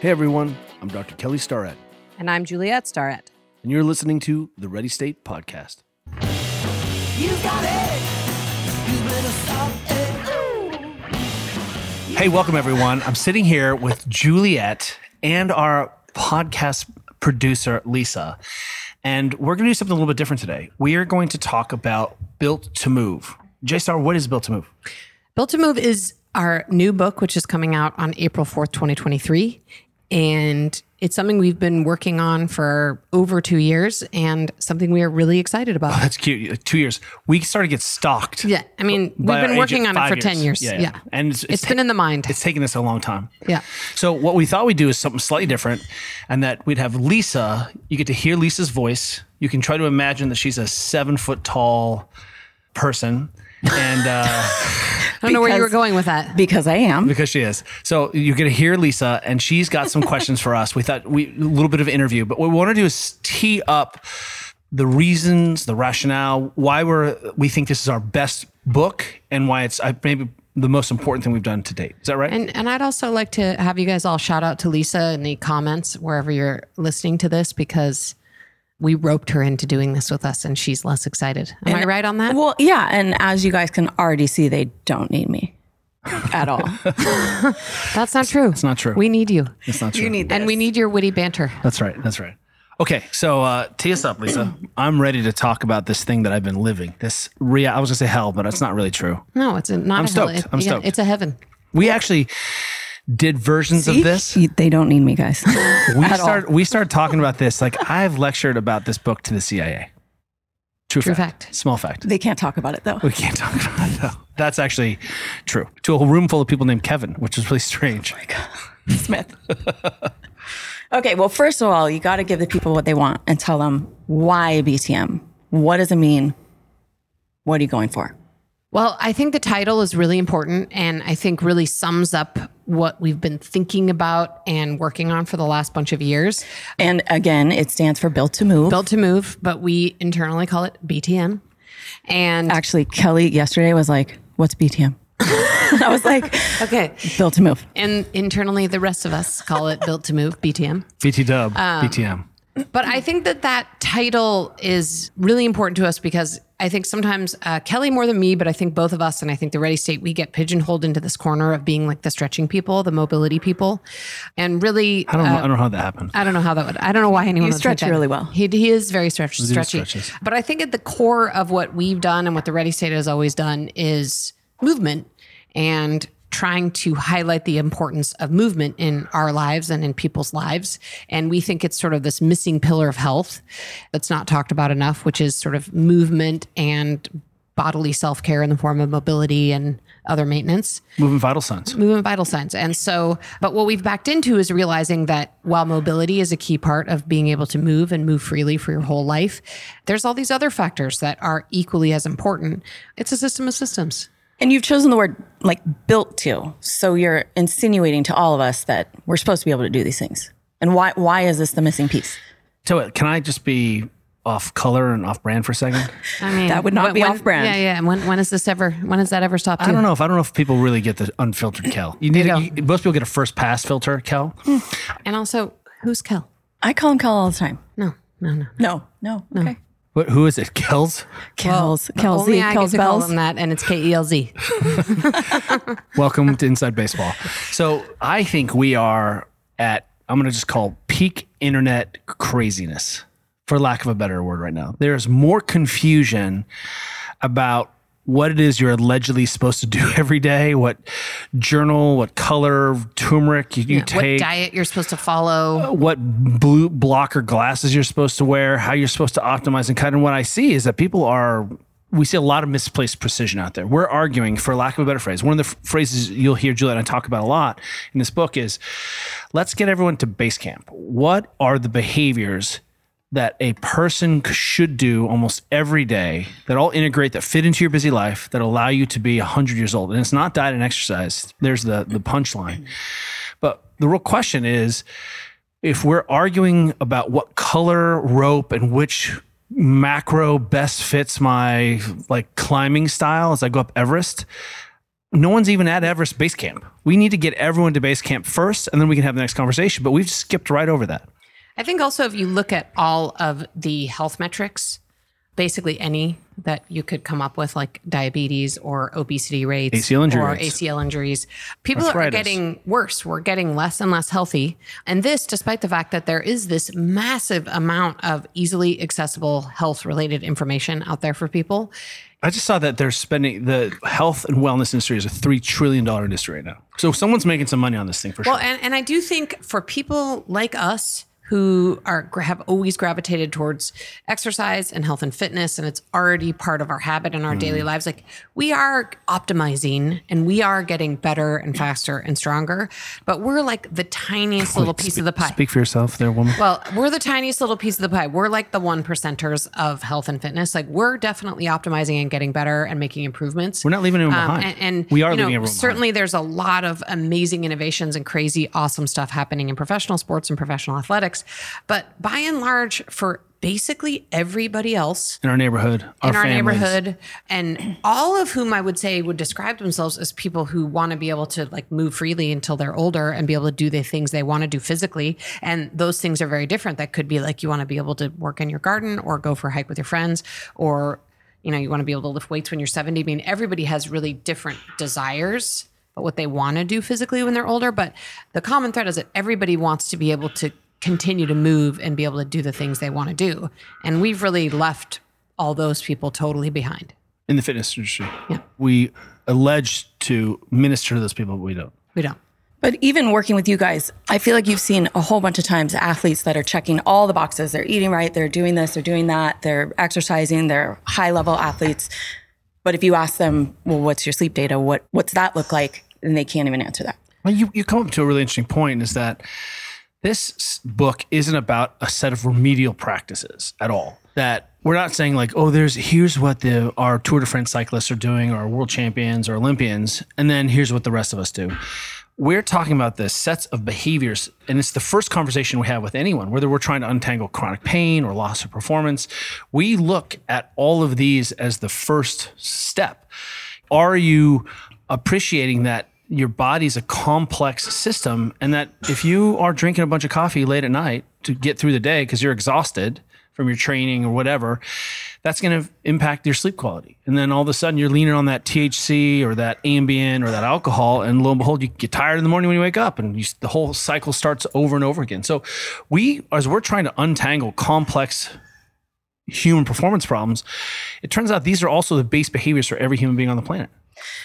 Hey everyone, I'm Dr. Kelly Starrett, And I'm Juliet Starrett. and you're listening to the Ready State Podcast. You got it. You better stop it. Hey, welcome everyone. I'm sitting here with Juliet and our podcast producer, Lisa, and we're going to do something a little bit different today. We are going to talk about Built to Move. J Star, what is Built to Move? Built to Move is our new book, which is coming out on April 4th, 2023. And it's something we've been working on for over two years and something we are really excited about. That's cute. Two years. We started to get stalked. Yeah. I mean, we've been working on it for 10 years. Yeah. Yeah. And it's, it's been in the mind. It's taken us a long time. Yeah. So what we thought we'd do is something slightly different, and that we'd have Lisa. You get to hear Lisa's voice. You can try to imagine that she's a seven foot tall person, and uh, don't know where you were going with that. because I am. because she is, so you get to hear Lisa, and she's got some questions for us. We thought we a little bit of interview, but what we want to do is tee up the reasons, the rationale, why we're we think this is our best book, and why it's uh, maybe the most important thing we've done to date. Is that right? And and I'd also like to have you guys all shout out to Lisa in the comments wherever you're listening to this because we roped her into doing this with us and she's less excited. Am I right on that? Well, yeah, and as you guys can already see, they don't need me at all. That's not true. it's not true. We need you. it's not true. you need this. And we need your witty banter. That's right. That's right. Okay, so uh, tee us up, Lisa. I'm ready to talk about this thing that I've been living. This real, I was gonna say hell, but it's not really true. No, it's a, not I'm a hell. stoked. It- I'm yeah, stoked. It's a heaven. We actually did versions of this. They don't need me, guys. We start all. We started talking about this. Like I've lectured about this book to the CIA. True, True fact. fact. Small fact. they can't talk about it though. We can't talk about it. though. That's actually true. To a room full of people named Kevin, which is really strange. Oh, Smith. okay, well, first of all, you got to give the people what they want and tell them why BTM. What does it mean? What are you going for? Well, I think the title is really important and I think really sums up what we've been thinking about and working on for the last bunch of years. And again, it stands for Built to Move. Built to move, but we internally call it BTM. And Actually, Kelly yesterday was like, "What's BTM?" I was like, okay. "Built to Move." And internally, the rest of us call it Built to Move, BTM. BT Dub, Um, BTM. But I think that that title is really important to us because I think sometimes uh, Kelly more than me, but I think both of us, and I think the Ready State, we get pigeonholed into this corner of being like the stretching people, the mobility people, and really, I don't know. I don't know how that happened. I don't know how that would. I don't know why anyone You would stretch really well. He, he is very stretch, stretchy. stretches. But I think at the core of what we've done and what the Ready State has always done is movement and trying to highlight the importance of movement in our lives and in people's lives. And we think it's sort of this missing pillar of health that's not talked about enough, which is sort of movement and bodily self care in the form of mobility and other maintenance Moving vital signs. movement vital signs. And so, but what we've backed into is realizing that while mobility is a key part of being able to move and move freely for your whole life, there's all these other factors that are equally as important. It's a system of systems. And you've chosen the word like built to. So you're insinuating to all of us that we're supposed to be able to do these things. And why why is this the missing piece? So uh, can I just be off color and off brand for a second? I mean, That would not when- be off-brand. Yeah, yeah. And when, when is this ever, when has that ever stopped? I don't know if I don't know if people really get the unfiltered Kel. You need you you- most people get a first pass filter Kel. And also, who's Kel? I call him Kel all the time. No, no, no. No, no, okay. What, who is it? Kel's. Kel's, Kel's Only Z, I Kel's get to call Bells. them that, and it's K E L Z. Welcome to Inside Baseball. So I think we are at I'm going to just call peak internet craziness, for lack of a better word, right now. There's more confusion about what it is you're allegedly supposed to do every day, what journal, what color turmeric you, you what take, diet you're supposed to follow. Uh, what blue blocker glasses you're supposed to wear, how you're supposed to optimize and cut. And what I see is that people are, we see a lot of misplaced precision out there. We're arguing, for lack of a better phrase, one of the f- phrases you'll hear Juliet and I talk about a lot in this book is let's get everyone to base camp. What are the behaviors that a person should do almost every day that all integrate that fit into your busy life that allow you to be 100 years old and it's not diet and exercise there's the the punchline but the real question is if we're arguing about what color rope and which macro best fits my like climbing style as I go up Everest, no one's even at Everest Base Camp. We need to get everyone to base camp first, and then we can have the next conversation. But we've skipped right over that. I think also if you look at all of the health metrics, basically any that you could come up with, like diabetes or obesity rates, ACL injury or. ACL injuries, people are getting worse. We're getting less and less healthy, and this, despite the fact that there is this massive amount of easily accessible health-related information out there for people. I just saw that they're spending the health and wellness industry is a three trillion dollar industry right now. So someone's making some money on this thing for Well, sure. and, and I do think for people like us who are have always gravitated towards exercise and health and fitness and it's already part of our habit in our daily Mm. lives like we are optimizing and we are getting better and faster and stronger but we're like the tiniest little piece of the pie Speak for yourself, there, woman. well, we're the tiniest little piece of the pie. We're like the one percenters of health and fitness. Like we're definitely optimizing and getting better and making improvements. We're not leaving anyone Um, behind. and, and, we are you know, leaving certainly there's a lot of amazing innovations and crazy awesome stuff happening in professional sports and professional athletics but by and large for basically everybody else in our neighborhood, our, in our families. neighborhood and all of whom i would say would describe themselves as people who want to be able to like move freely until they're older and be able to do the things they want to do physically. And those things are very different. That could be like you want to be able to work in your garden or go for a hike with your friends or you know you want to be able to lift weights when you're 70 i mean everybody has really different desires but what they want to do physically when they're older. But the common thread is that everybody wants to be able to continue to move and be able to do the things they want to do and we've really left all those people totally behind in the fitness industry. Yeah. We allege to minister to those people, but we don't. we don't But even working with you guys, I feel like you've seen a whole bunch of times athletes that are checking all the boxes. They're eating right, they're doing this, they're doing that, they're exercising, they're high level athletes. But if you ask them, well, what's your sleep data? What what's that look like? And they can't even answer that. Well, you, you come up to a really interesting point is that this book isn't about a set of remedial practices at all. That we're not saying like, oh, there's here's what the our Tour de France cyclists are doing, or world champions or Olympians, and then here's what the rest of us do. We're talking about the sets of behaviors, and it's the first conversation we have with anyone, whether we're trying to untangle chronic pain or loss of performance. We look at all of these as the first step. Are you appreciating that your body's a complex system and that if you are drinking a bunch of coffee late at night to get through the day because you're exhausted from your training or whatever, that's going to impact your sleep quality. And then all of a sudden you're leaning on that THC or that Ambien or that alcohol, and lo and behold, you get tired in the morning when you wake up, and you, the whole cycle starts over and over again. So we, as we're trying to untangle complex human performance problems, it turns out these are also the base behaviors for every human being on the planet.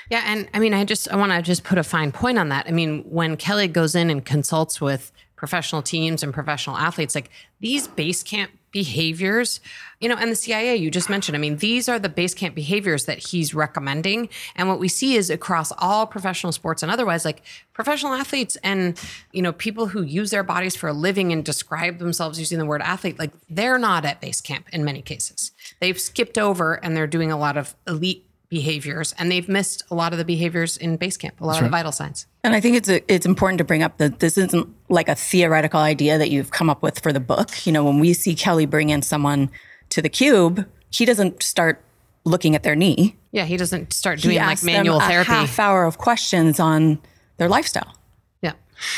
Yeah, and I mean, I just I want to just put a fine point on that. I mean, when Kelly goes in and consults with professional teams and professional athletes, like these base camp behaviors, you know, and the CIA you just mentioned. I mean, these are the base camp behaviors that he's recommending. And what we see is across all professional sports and otherwise, like professional athletes and you know people who use their bodies for a living and describe themselves using the word athlete, like they're not at base camp in many cases. They've skipped over and they're doing a lot of elite behaviors and they've missed a lot of the behaviors in base camp a lot of the vital signs And I think it's a, it's important to bring up that this isn't like a theoretical idea that you've come up with for the book. You know, when we see Kelly bring in someone to the cube, he doesn't start looking at their knee. yeah he doesn't start He doing like asks them manual a therapy half hour of questions on their lifestyle. yeah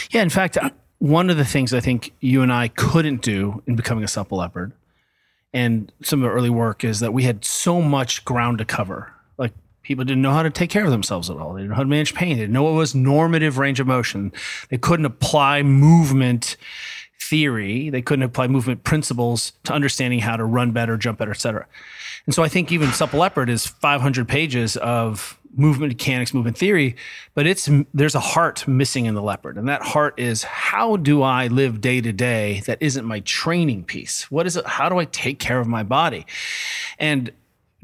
Yeah, in fact, uh, one of the things I think you and I couldn't do in becoming a supple leopard, and some of the early work is that we had so much ground to cover. People didn't know how to take care of themselves at all. They didn't know how to manage pain. They didn't know what was normative range of motion. They couldn't apply movement theory. They couldn't apply movement principles to understanding how to run better, jump better, et cetera. And so I think even Supple Leopard is 500 pages of movement mechanics, movement theory, but it's there's a heart missing in the leopard, and that heart is how do I live day to day that isn't my training piece? What is it? How do I take care of my body? And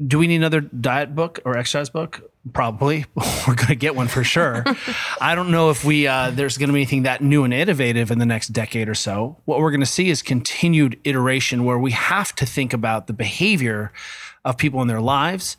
do we need another diet book or exercise book? Probably. We're going to get one for sure. I don't know if we uh, there's going to be anything that new and innovative in the next decade or so. What we're going to see is continued iteration where we have to think about the behavior of people in their lives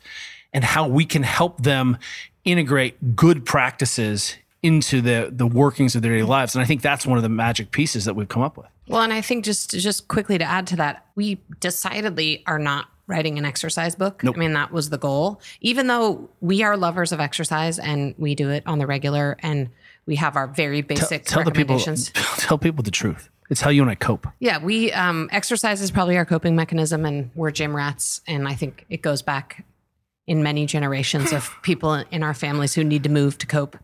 and how we can help them integrate good practices into the the workings of their daily lives. And I think that's one of the magic pieces that we've come up with. Well, and I think just just quickly to add to that, we decidedly are not writing an exercise book. I mean, that was the goal. Even though we are lovers of exercise and we do it on the regular and we have our very basic tell the people tell people the truth. It's how you and I cope. Yeah, we um, exercise is probably our coping mechanism, and we're gym rats. And I think it goes back in many generations of people in our families who need to move to cope.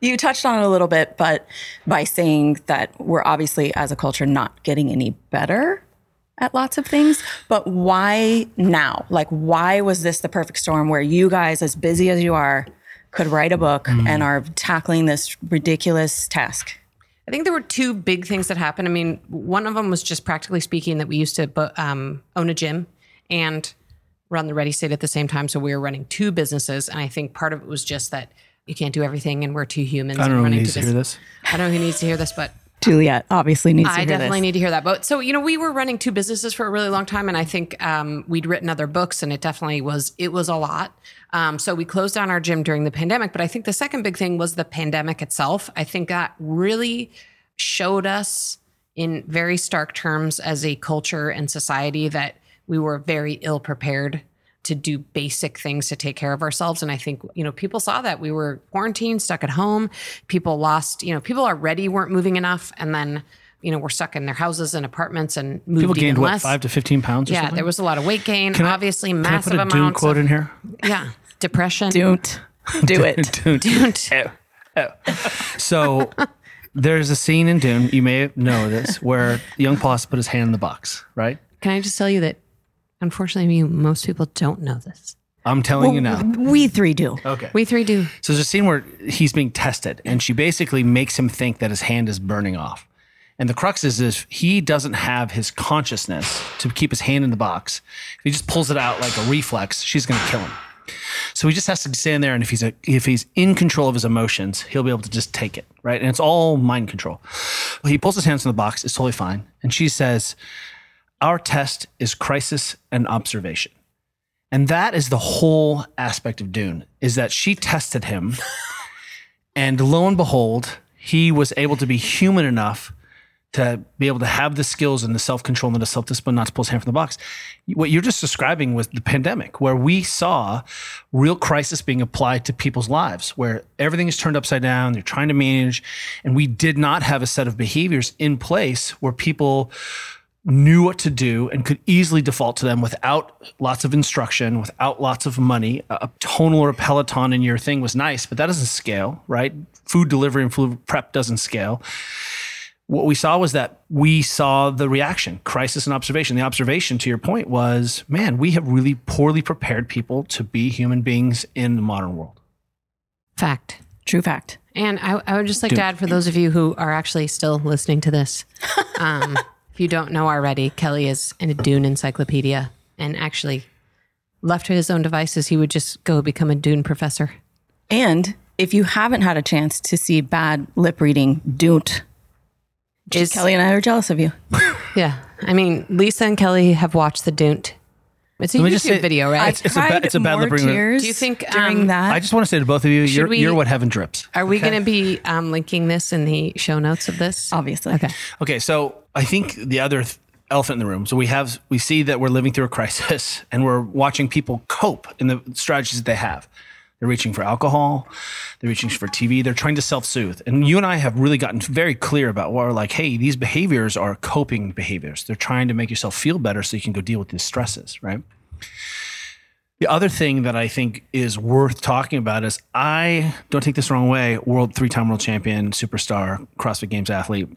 You touched on it a little bit, but by saying that we're obviously as a culture not getting any better at lots of things, but why now? Like, why was this the perfect storm where you guys, as busy as you are, could write a book and are tackling this ridiculous task? I think there were two big things that happened. I mean, one of them was just practically speaking that we used to um, own a gym and run the Ready State at the same time. So we were running two businesses, and I think part of it was just that you can't do everything, and we're two humans. I don't and know who running needs two to hear this. I don't know who needs to hear this, but Juliet obviously needs to I definitely this. need to hear that. But so you know, we were running two businesses for a really long time, and I think um, we'd written other books, and it definitely was it was a lot. Um, so we closed down our gym during the pandemic. But I think the second big thing was the pandemic itself. I think that really showed us in very stark terms as a culture and society that we were very ill prepared to do basic things to take care of ourselves and i think you know people saw that we were quarantined stuck at home people lost you know people already weren't moving enough and then you know were stuck in their houses and apartments and moved People gained even what less five to fifteen pounds. Or yeah something? there was a lot of weight gain Can I- obviously Can I massive put a Dune amounts quote of, in here? yeah depression Don't do it. Dune. Oh, oh. So there's a scene in Dune, you may know this, where young Paulus put his hand in the box, right? can i just tell you that unfortunately you most people don't know this I'm telling you now. We three do. Okay. we three do So there's a scene where he's being tested, and she basically makes him think that his hand is burning off. And the crux is if he doesn't have his consciousness to keep his hand in the box, if he just pulls it out like a reflex, she's going to kill him. So he just has to stand there, and if he's a, if he's in control of his emotions, he'll be able to just take it, right? And it's all mind control. Well, he pulls his hands in the box; it's totally fine. And she says, "Our test is crisis and observation." And that is the whole aspect of Dune is that she tested him and lo and behold, he was able to be human enough to be able to have the skills and the self-control and the self-discipline not to pull his hand from the box. What you're just describing was the pandemic, where we saw real crisis being applied to people's lives, where everything is turned upside down, they're trying to manage, and we did not have a set of behaviors in place where people knew what to do and could easily default to them without lots of instruction, without lots of money. A a tonal or a Peloton in your thing was nice, but that doesn't scale, right? Food delivery and food prep doesn't scale. What we saw was that we saw the reaction, crisis and observation. The observation, to your point, was man, we have really poorly prepared people to be human beings in the modern world. fact True fact. And I, I would just like to add for those of you who are actually still listening to this, um, if you don't know already, Kelly is in a Dune encyclopedia and actually left to his own devices, he would just go become a Dune professor. And if you haven't had a chance to see bad lip reading, don't. Is Kelly and I are jealous of you. Yeah. I mean, Lisa and Kelly have watched the Dune. It's a Let YouTube just say- video, right? It's- it's a ba- it's a bad more lip reading. tears Do you think, during um, that? I just want to say to both of you, you're, we- you're what heaven drips. Are we going to be um, linking this in the show notes of this? obviously. Okay. Okay, so I think the other th- elephant in the room. So we have we see that we're living through a crisis, and we're watching people cope in the strategies that they have. They're reaching for alcohol, they're reaching for TV, they're trying to self-soothe. And you and I have really gotten very clear about what we're like, hey, these behaviors are coping behaviors. They're trying to make yourself feel better so you can go deal with these stresses, right? The other thing that I think is worth talking about is I don't take this the wrong way, world three-time world champion, superstar, CrossFit Games athlete.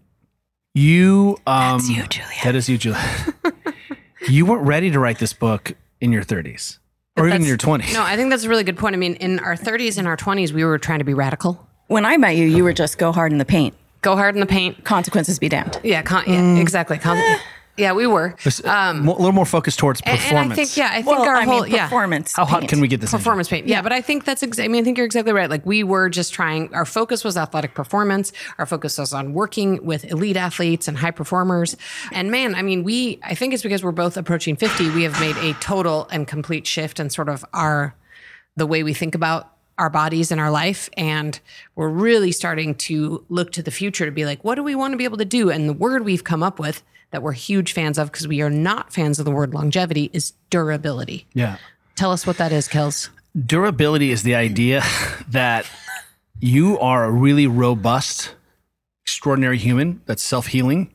You um That's you, Julia. That is you, Julia. you weren't ready to write this book in your 30s or even in your 20s. No, I think that's a really good point. I mean, in our 30s and our 20s, we were trying to be radical. When I met you, you were just go hard in the paint. Go hard in the paint. Consequences be damned. Yeah, con- yeah Mm. exactly. Con- yeah, we were. Um, a little more focused towards performance. And I think, yeah, I think Well, our I whole, mean, yeah. performance. How hot paint. can we get this? engine? Performance paint. Yeah, but I think that's exactly, I mean, I think you're exactly right. Like we were just trying, our focus was athletic performance. Our focus was on working with elite athletes and high performers. And man, I mean, we, I think it's because we're both approaching 50, we have made a total and complete shift in sort of our, the way we think about our bodies and our life. And we're really starting to look to the future to be like, what do we want to be able to do? And the word we've come up with that we're huge fans of because we are not fans of the word longevity is durability. Yeah. Tell us what that is, Kels. Durability is the idea that you are a really robust, extraordinary human that's self healing,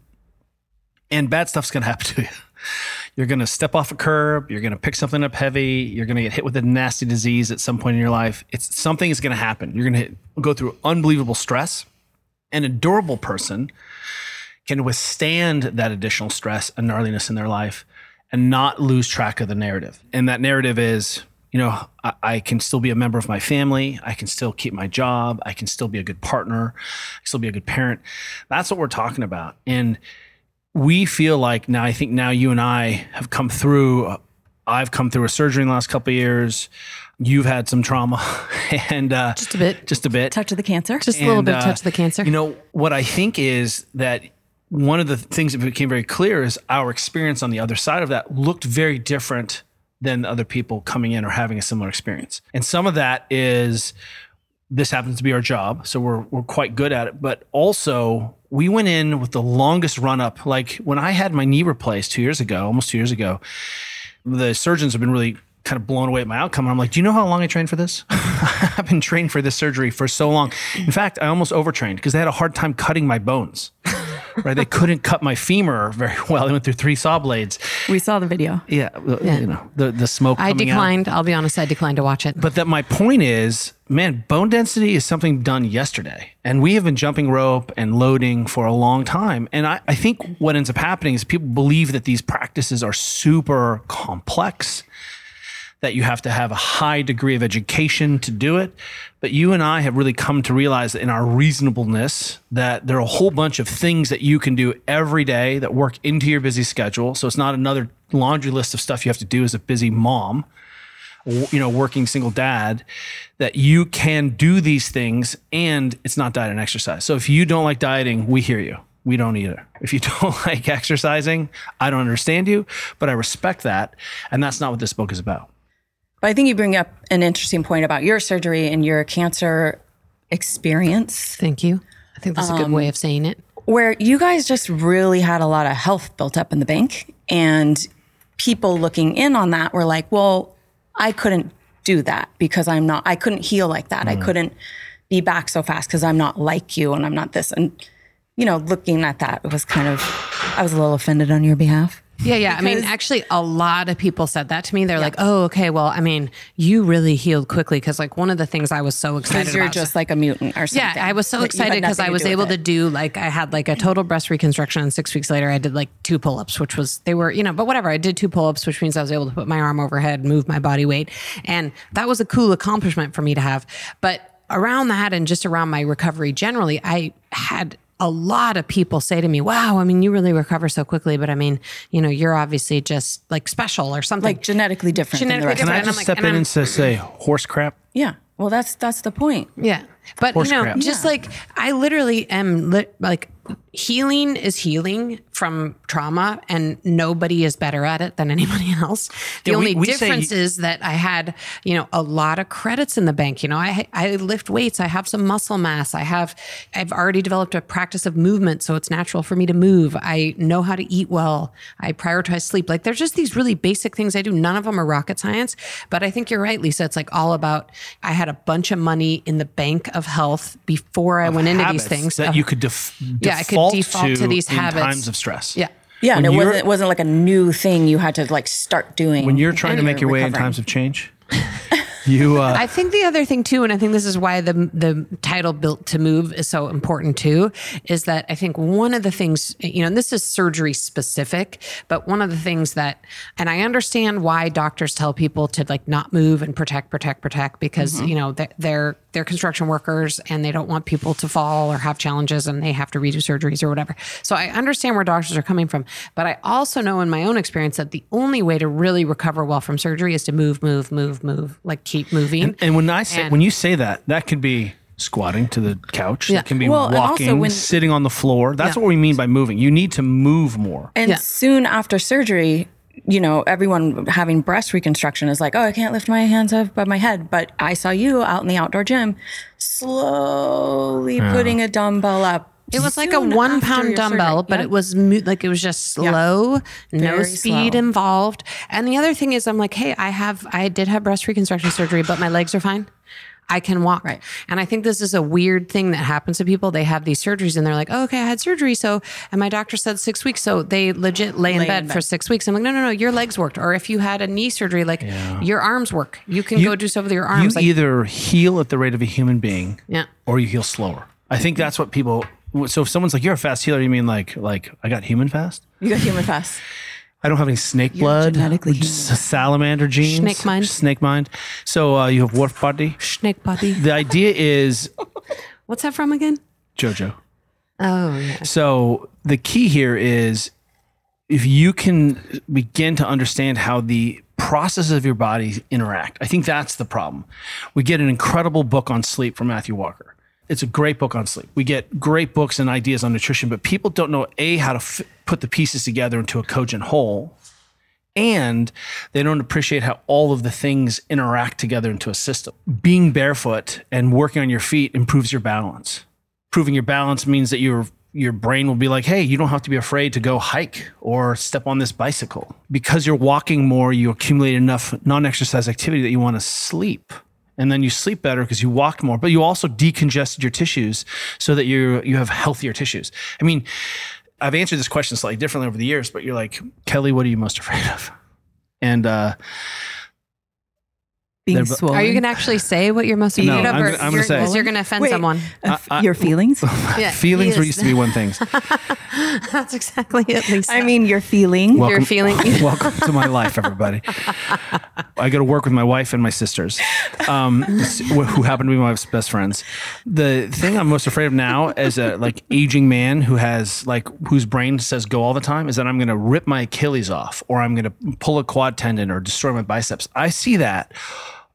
and bad stuff's going to happen to you. You're going to step off a curb. You're going to pick something up heavy. You're going to get hit with a nasty disease at some point in your life. It's something is going to happen. You're going to go through unbelievable stress. And a durable person can withstand that additional stress and gnarliness in their life and not lose track of the narrative. And that narrative is, you know, I, I can still be a member of my family. I can still keep my job. I can still be a good partner. I can still be a good parent. That's what we're talking about. And we feel like now, I think now you and I have come through. I've come through a surgery in the last couple of years. You've had some trauma, and uh, Just a bit. just a bit. Touch of the cancer. Just a little bit uh, touch of the cancer. You know, what I think is that one of the things that became very clear is our experience on the other side of that looked very different than other people coming in or having a similar experience. And some of that is this happens to be our job, so we're we're quite good at it, but also we went in with the longest run up. Like when I had my knee replaced 2 years ago, almost 2 years ago, the surgeons have been really kind of blown away at my outcome. And I'm like, do you know how long I trained for this? I've been trained for this surgery for so long. In fact, I almost overtrained because they had a hard time cutting my bones. Right? They couldn't cut my femur very well. They went through three saw blades. we saw the video. Yeah, well, you know, the the smoke. I coming out. declined. I'll be honest. I declined to watch it. But that my point is, man, bone density is something done yesterday. And we have been jumping rope and loading for a long time. And I, I think what ends up happening is people believe that these practices are super complex, that you have to have a high degree of education to do it. But you and I have really come to realize in our reasonableness that there are a whole bunch of things that you can do every day that work into your busy schedule. So it's not another laundry list of stuff you have to do as a busy mom you know, working single dad, that you can do these things and it's not diet and exercise. So if you don't like dieting, we hear you. We don't either. If you don't like exercising, I don't understand you, but I respect that. And that's not what this book is about. But I think you bring up an interesting point about your surgery and your cancer experience, Thank you. I think that's a good way um, of saying it. where you guys just really had a lot of health built up in the bank. And people looking in on that were like, well, I couldn't do that because I'm not, I couldn't heal like that. I mm. couldn't be back so fast because I'm not like you and I'm not this. And, you know, looking at that, it was kind of, I was a little offended on your behalf. Yeah, yeah. I mean, actually, a lot of people said that to me. They're like, "Oh, okay. Well, I mean, you really healed quickly because, like, one of the things I was so excited Because you're about." just like a mutant or something. yeah, I was so Like, you had excited because I was with able to do like I had like a total breast reconstruction, and six weeks later, I did like two pull ups, which was they were you know, but whatever. I did two pull ups, which means I was able to put my arm overhead, move my body weight, and that was a cool accomplishment for me to have. But around that, and just around my recovery generally, I had a lot of people say to me, "Wow, I mean, you really recover so quickly." But I mean, you know, you're obviously just like special or something. like genetically different than the Genetically rest. Can I And I'm just like- step and in I'm- and say, say horse crap? Yeah. Well, that's that's the point. Yeah. But Horse you know, crap. just like I literally am li- like healing is healing from trauma and nobody is better at it than anybody else. The Yeah, only we say- difference is that I had, you know, a lot of credits in the bank. You know, I I lift weights, I have some muscle mass, I have I've already developed a practice of movement so it's natural for me to move. I know how to eat well. I prioritize sleep. Like there's just these really basic things I do. None of them are rocket science, but I think you're right, Lisa. It's like all about I had a bunch of money in the bank of health before I went into these things. that Of- you could def- Yeah, I could default, default to, to these in habits. times of stress. yeah. Yeah, and it wasn't it wasn't like a new thing you had to like start doing. When you're trying to make your you're way in times of change, you uh, I think the other thing too, and I think this is why the the title "Built to Move" is so important too, is that I think one of the things, you know, and this is surgery specific, but one of the things that, and I understand why doctors tell people to like not move and protect, protect, protect, because you know they're, they're they're construction workers and they don't want people to fall or have challenges and they have to redo surgeries or whatever. So I understand where doctors are coming from, but I also know in my own experience that the only way to really recover well from surgery is to move, move, move, move, like keep moving. And when I say And- when you say that, that could be squatting to the couch. Yeah. That can be Well, and walking, when- sitting on the floor. That's Yeah. what we mean by moving. You need to move more. And Yeah. soon after surgery, you know, everyone having breast reconstruction is like, oh, I can't lift my hands up above my head. But I saw you out in the outdoor gym slowly putting a dumbbell up It was like a soon one after pound your dumbbell, surgery. but Yep. it was mo- like it was just slow, no speed slow. involved. And the other thing is, I'm like, hey, I have, I did have breast reconstruction surgery, but my legs are fine. I can walk. Right. And I think this is a weird thing that happens to people. They have these surgeries and they're like, oh, okay, I had surgery. So, and my doctor said six weeks. So they legit lay in, Lay in bed, for six weeks. I'm like, no, no, no, your legs worked. Or if you had a knee surgery, like your arms work. You can go do stuff with your You arms. like, either heal at the rate of a human being, yeah. or you heal slower. I think that's what people. So if someone's like, "You're a fast healer," you mean like like I got human fast? You got human fast. I don't have any snake blood, genetically salamander genes, Snake mind. snake mind. So uh, you have wolf body. Snake body. The idea is What's that from again? JoJo. Oh, yeah. So the key here is if you can begin to understand how the processes of your body interact. I think that's the problem. We get an incredible book on sleep from Matthew Walker. It's a great book on sleep. We get great books and ideas on nutrition, but people don't know a how to f- put the pieces together into a cogent whole, and they don't appreciate how all of the things interact together into a system. Being barefoot and working on your feet improves your balance. Proving your balance means that your your brain will be like, "Hey, you don't have to be afraid to go hike or step on this bicycle because you're walking more. You accumulate enough non-exercise activity that you want to sleep." And then you sleep better because you walked more, but you also decongested your tissues so that you you have healthier tissues. I mean, I've answered this question slightly differently over the years, but you're like, Kelly, what are you most afraid of? And uh, Being They're- swollen. Are you going to actually say what you're most afraid No, of? I'm or gonna- I'm you're, say- 'cause you're going to offend Wait. someone. Uh, f- your feelings? Yeah, feelings were used to be one things. That's exactly it, Lisa. I mean, your feeling. Welcome, feeling- welcome to my life, everybody. I go to work with my wife and my sisters, um, who happen to be my best friends. The thing I'm most afraid of now, as a like aging man who has like whose brain says go all the time, is that I'm going to rip my Achilles off, or I'm going to pull a quad tendon, or destroy my biceps. I see that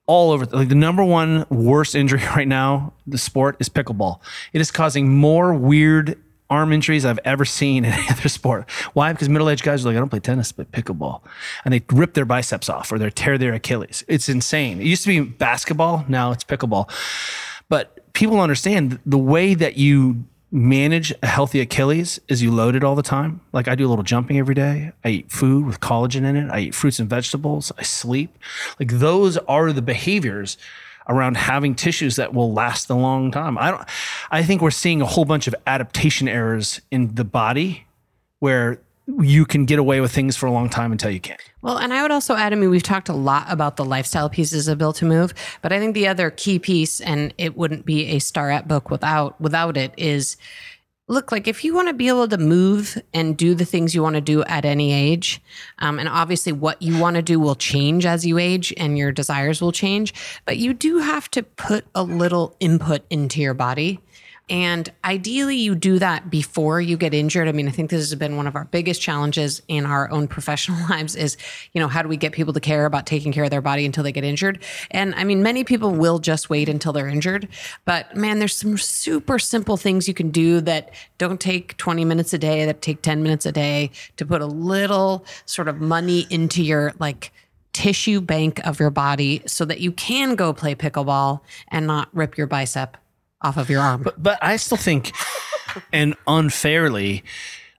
all over. Like the number one worst injury right now, the sport is pickleball. It is causing more weird arm injuries I've ever seen in any other sport. Why? Because middle-aged guys are like, I don't play tennis, but pickleball, and they rip their biceps off or they tear their Achilles. It's insane. It used to be basketball, now it's pickleball. But people understand the way that you manage a healthy Achilles is you load it all the time. Like I do a little jumping every day. I eat food with collagen in it. I eat fruits and vegetables. I sleep. Like those are the behaviors around having tissues that will last a long time. I don't I think we're seeing a whole bunch of adaptation errors in the body where you can get away with things for a long time until you can't. Well, and I would also add, I mean, we've talked a lot about the lifestyle pieces of Built to Move, but I think the other key piece, and it wouldn't be a star Starrett book without without it, is look like if you want to be able to move and do the things you want to do at any age, um, and obviously what you want to do will change as you age and your desires will change, but you do have to put a little input into your body. And ideally, you do that before you get injured. I mean, I think this has been one of our biggest challenges in our own professional lives is, you know, how do we get people to care about taking care of their body until they get injured? And I mean, many people will just wait until they're injured. But man, there's some super simple things you can do that don't take 20 minutes a day, that take 10 minutes a day to put a little sort of money into your like, tissue bank of your body so that you can go play pickleball and not rip your bicep off of your arm. But but I still think, and unfairly,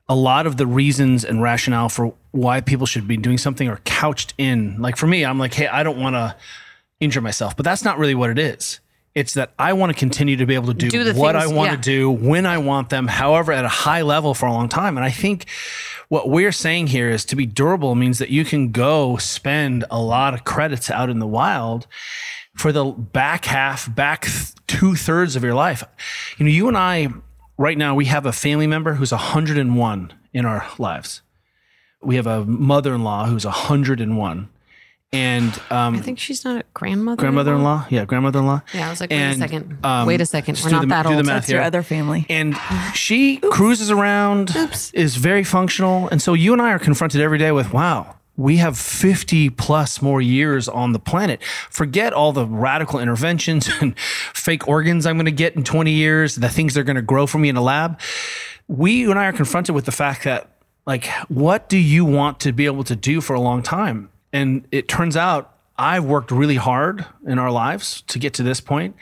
a lot of the reasons and rationale for why people should be doing something are couched in. Like for me, I'm like, hey, I don't want to injure myself, but that's not really what it is. It's that I want to continue to be able to do, Do what things- I want yeah. to do when I want them, however, at a high level for a long time. And I think what we're saying here is to be durable means that you can go spend a lot of credits out in the wild for the back half, back two thirds of your life. You know, you and I, right now, we have a family member who's 101 in our lives. We have a mother in law who's 101. And um, I think she's not a grandmother. grandmother in law. Yeah, grandmother in law. Yeah, I was like, wait And, a second. um, wait a second. We're not the- that do the old. math That's your other family. And she cruises around, Oops. is very functional. And so you and I are confronted every day with, wow, we have 50 plus more years on the planet. Forget all the radical interventions and fake organs I'm going to get in 20 years, the things they're going to grow for me in a lab. We, and I are confronted with the fact that, like, what do you want to be able to do for a long time? And it turns out I've worked really hard in our lives to get to this point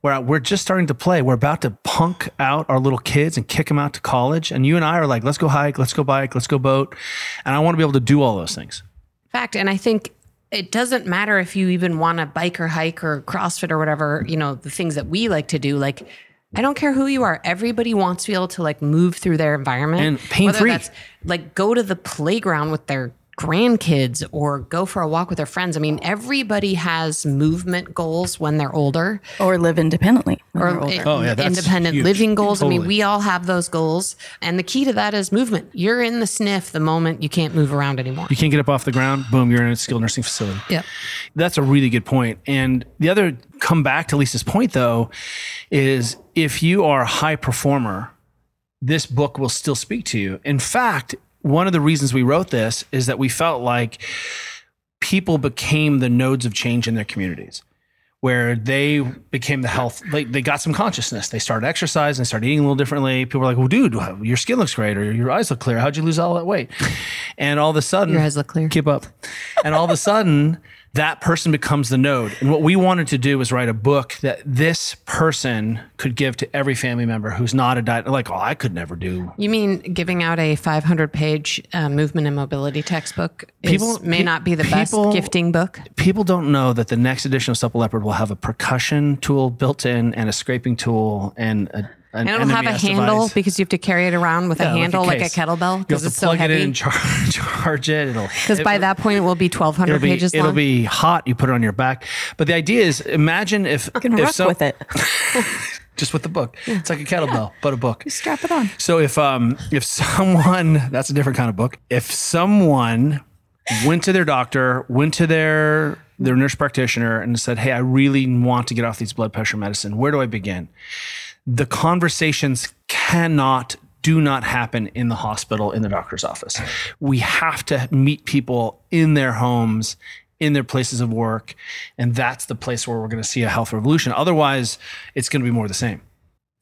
where we're just starting to play. We're about to punk out our little kids and kick them out to college. And you and I are like, let's go hike, let's go bike, let's go boat. And I want to be able to do all those things. fact and i think it doesn't matter if you even want to bike or hike or crossfit or whatever you know the things that we like to do like i don't care who you are everybody wants to be able to like move through their environment And pain-free. like go to the playground with their grandkids or go for a walk with their friends i mean everybody has movement goals when they're older Or live independently. or. Oh, yeah, that's independent huge. living goals. I mean, we all have those goals. And the key to that is movement. You're in the sniff the moment you can't move around anymore. You can't get up off the ground, boom, you're in a skilled nursing facility. Yep. That's a really good point. And the other come back to Lisa's point though is if you are a high performer, this book will still speak to you. In fact, one of the reasons we wrote this is that we felt like people became the nodes of change in their communities where they became the health like they got some consciousness. They started exercising they started eating a little differently. People were like well dude your skin looks great or your eyes look clear. How'd you lose all that weight? And all of a sudden Your eyes look clear. keep up. And all of a sudden that person becomes the node and what we wanted to do was write a book that this person could give to every family member who's not a diet like oh i could never do You mean giving out a 500 page uh, movement and mobility textbook is, People- may pe- not be the best gifting book? people don't know that the next edition of Supple Leopard will have a percussion tool built in and a scraping tool and a, And it'll have a handle device. because you have to carry it around with Yeah, a handle like a, case. kettlebell You have because to it's so plug it in heavy. and charge, charge it. It'll Because by that point it will be 1,200 it'll be pages it'll long. be hot. You put it on your back. But the idea is, imagine if You can if so- with it. just with the book. It's like a kettlebell, but a book. Strap it on. So if um if someone that's a different kind of book. If someone went to their doctor, went to their their nurse practitioner and said, "Hey, I really want to get off these blood pressure medicine. Where do I begin?" The conversations cannot do not happen in the hospital in the doctor's office. We have to meet people in their homes, in their places of work, and that's the place where we're going to see a health revolution. Otherwise, it's going to be more the same.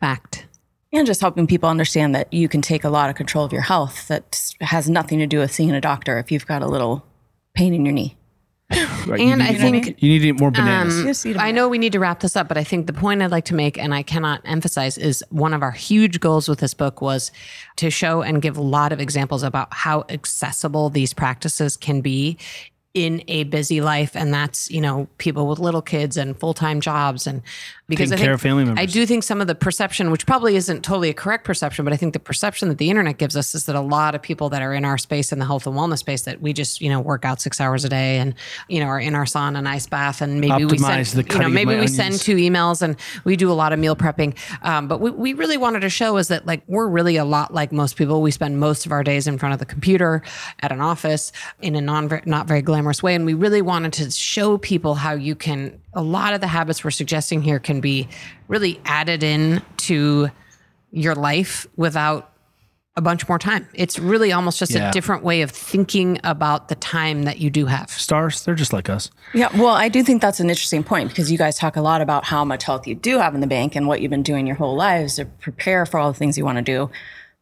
Fact. And just helping people understand that you can take a lot of control of your health that has nothing to do with seeing a doctor if you've got a little pain in your knee. Right? And you I think you need to eat more bananas. Um, Just eat 'em I know we need to wrap this up, but I think the point I'd like to make, and I cannot emphasize, is one of our huge goals with this book was to show and give a lot of examples about how accessible these practices can be in a busy life. And that's, you know, people with little kids and full time jobs. And because Taking I care of family members. I do think some of the perception, which probably isn't totally a correct perception, but I think the perception that the internet gives us is that a lot of people that are in our space in the health and wellness space that we just, you know, work out six hours a day and, you know, are in our sauna and ice bath and maybe we send, the you know, maybe we send two emails and we do a lot of meal prepping. Um, but we, we really wanted to show is that like we're really a lot like most people. We spend most of our days in front of the computer at an office in a non not very glamorous way, and we really wanted to show people how you can. A lot of the habits we're suggesting here can be really added in to your life without a bunch more time. It's really almost just Yeah. a different way of thinking about the time that you do have. Stars, they're just like us. Yeah, well, I do think that's an interesting point because you guys talk a lot about how much health you do have in the bank and what you've been doing your whole lives to prepare for all the things you want to do.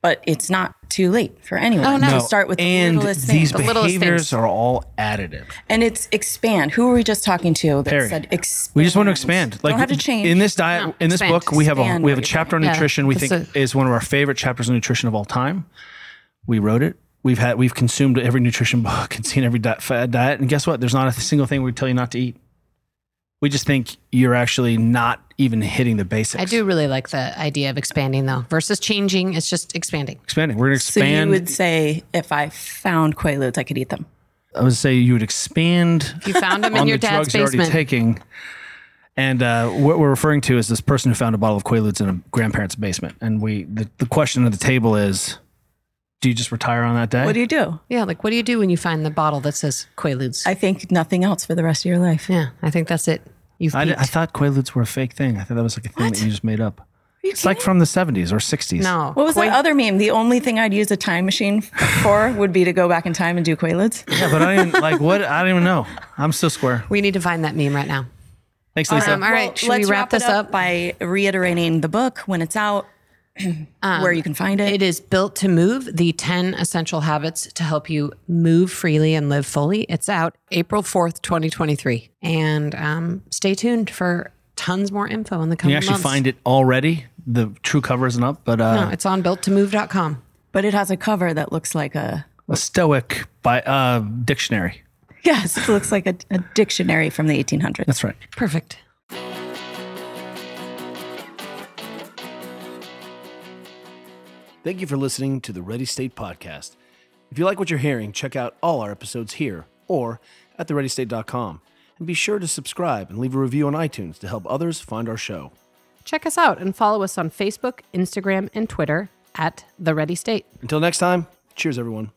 But it's not too late for anyone Oh, no. to start with the and littlest these things. The littlest behaviors things. are all additive. And it's expand. Who were we just talking to that Perry. said expand? We just want to expand. Like don't have to change. in this diet, No, in this expand. book, we have a we have a chapter on doing. nutrition. We think that's is one of our favorite chapters on nutrition of all time. We wrote it. We've had we've consumed every nutrition book and seen every diet, fad diet. And guess what? There's not a single thing we tell you not to eat. We just think you're actually not even hitting the basics. I do really like the idea of expanding though versus changing. It's just expanding. expanding. We're gonna expand. So you would say if I found Quaaludes, I could eat them. I would say you would expand You found them in on your the dad's drugs you're already taking. And uh, what we're referring to is this person who found a bottle of Quaaludes in a grandparent's basement. And we, the, the question at the table is, do you just retire on that day? What do you do? Yeah, like what do you do when you find the bottle that says Quaaludes? I think nothing else for the rest of your life. yeah, I think that's it. You've I, peaked. I thought Quaaludes were a fake thing. I thought that was like a thing that you just made up. It's like from the 70s or 60s. no. What was Quaa- that other meme? The only thing I'd use a time machine for would be to go back in time and do Quaaludes. Yeah, but I didn't like what? I don't even know. I'm still square. We need to find that meme right now. Thanks, Lisa. Um, all right, should we let's wrap this it up? by reiterating the book when it's out? Where you can find it. It is built to move the 10 essential habits to help you move freely and live fully. It's out April 4th, 2023. And um, stay tuned for tons more info in the coming You actually months. find it already. The true cover isn't up, but uh, No, it's on builttomove.com. but it has a cover that looks like a a Stoic by uh, dictionary. yes, it looks like a, a dictionary from the 1800s. That's right. Perfect. Thank you for listening to the Ready State Podcast. If you like what you're hearing, check out all our episodes here or at thereadystate.com. And be sure to subscribe and leave a review on iTunes to help others find our show. Check us out and follow us on Facebook, Instagram, and Twitter at The Ready State. Until next time, cheers, everyone.